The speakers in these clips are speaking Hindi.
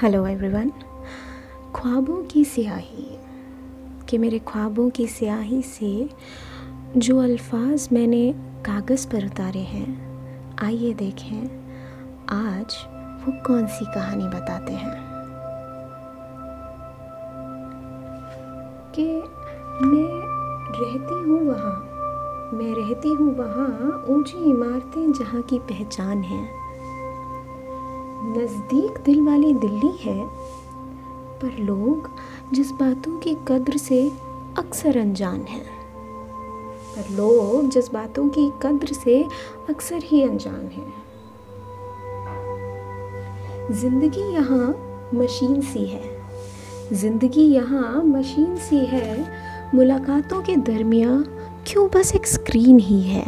हेलो एवरीवन ख्वाबों की स्याही। कि मेरे ख्वाबों की स्याही से जो अल्फाज मैंने कागज़ पर उतारे हैं, आइए देखें, आज वो कौन सी कहानी बताते हैं? कि मैं रहती हूँ वहाँ, मैं रहती हूँ वहाँ ऊँची इमारतें जहाँ की पहचान है। नज़दीक दिल वाली दिल्ली है, पर लोग जिस बातों की कद्र से अक्सर अनजान हैं। पर लोग जिस बातों की कद्र से अक्सर ही अनजान हैं। ज़िंदगी यहाँ मशीन सी है। ज़िंदगी यहाँ मशीन सी है। मुलाकातों के दरमिया क्यों बस एक स्क्रीन ही है?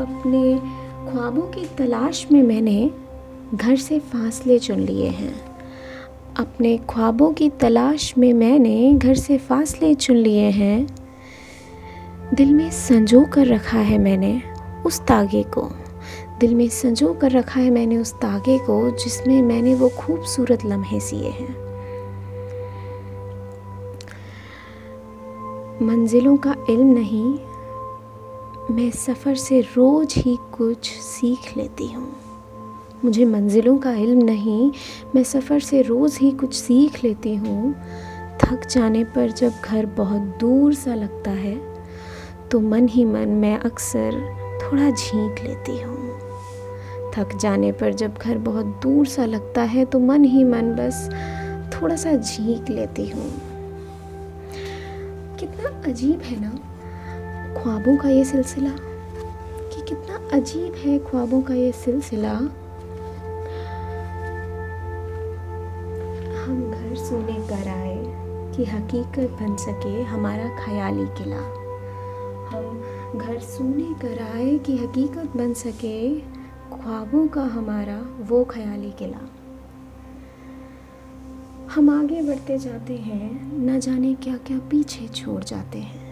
अपने ख्वाबों की तलाश में मैंने घर से फासले चुन लिए हैं। अपने ख्वाबों की तलाश में मैंने घर से फासले चुन लिए हैं। दिल में संजो कर रखा है मैंने उस तागे को। दिल में संजो कर रखा है मैंने उस तागे को जिसमें मैंने वो खूबसूरत लम्हे सिए हैं। मंजिलों का इल्म नहीं मैं सफ़र से रोज़ ही कुछ सीख लेती हूँ। मुझे मंजिलों का इल्म नहीं, मैं सफ़र से रोज़ ही कुछ सीख लेती हूँ। थक जाने पर जब घर बहुत दूर सा लगता है तो मन ही मन मैं अक्सर थोड़ा झींक लेती हूँ। थक जाने पर जब घर बहुत दूर सा लगता है तो मन ही मन बस थोड़ा सा झींक लेती हूँ। कितना अजीब है ना? ख्वाबों का ये सिलसिला? कि कितना अजीब है ख्वाबों का ये सिलसिला। हम घर सोने कर आए कि हकीकत बन सके हमारा ख्याली किला। हम घर सोने कर आए कि हकीकत बन सके ख्वाबों का हमारा वो ख्याली किला। हम आगे बढ़ते जाते हैं, न जाने क्या क्या पीछे छोड़ जाते हैं।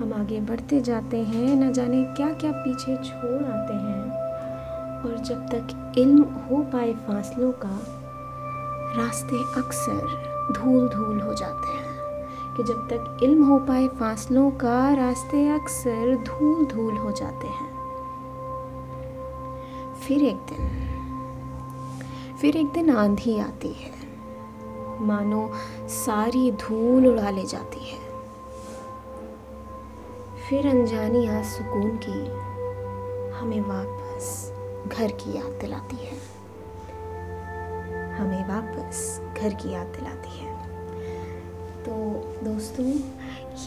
हम आगे बढ़ते जाते हैं, न जाने क्या क्या पीछे छोड़ आते हैं। और जब तक इल्म हो पाए फासलों का, रास्ते अक्सर धूल धूल हो जाते हैं। कि जब तक इल्म हो पाए फासलों का, रास्ते अक्सर धूल धूल हो जाते हैं। फिर एक दिन, फिर एक दिन आंधी आती है। मानो सारी धूल उड़ा ले जाती है। फिर अनजानी आज सुकून की हमें वापस घर की याद दिलाती है। हमें वापस घर की याद दिलाती है। तो दोस्तों,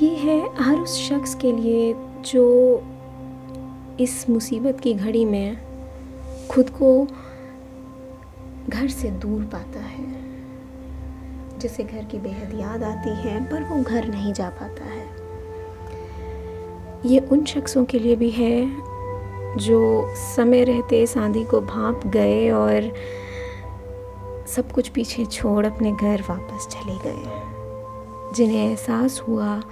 ये है हर उस शख्स के लिए जो इस मुसीबत की घड़ी में खुद को घर से दूर पाता है। जिसे घर की बेहद याद आती है, पर वो घर नहीं जा पाता है। ये उन शख्सों के लिए भी है जो समय रहते इस आंधी को भाप गए और सब कुछ पीछे छोड़ अपने घर वापस चले गए। जिन्हें एहसास हुआ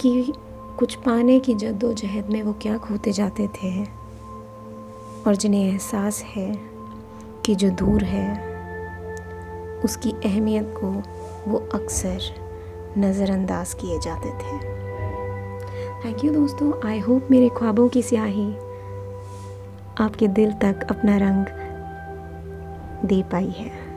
कि कुछ पाने की जद्दोजहद में वो क्या खोते जाते थे और जिन्हें एहसास है कि जो दूर है, उसकी अहमियत को वो अक्सर नज़रअंदाज किए जाते थे। थैंक यू दोस्तों. आई होप मेरे ख्वाबों की स्याही आपके दिल तक अपना रंग दे पाई है।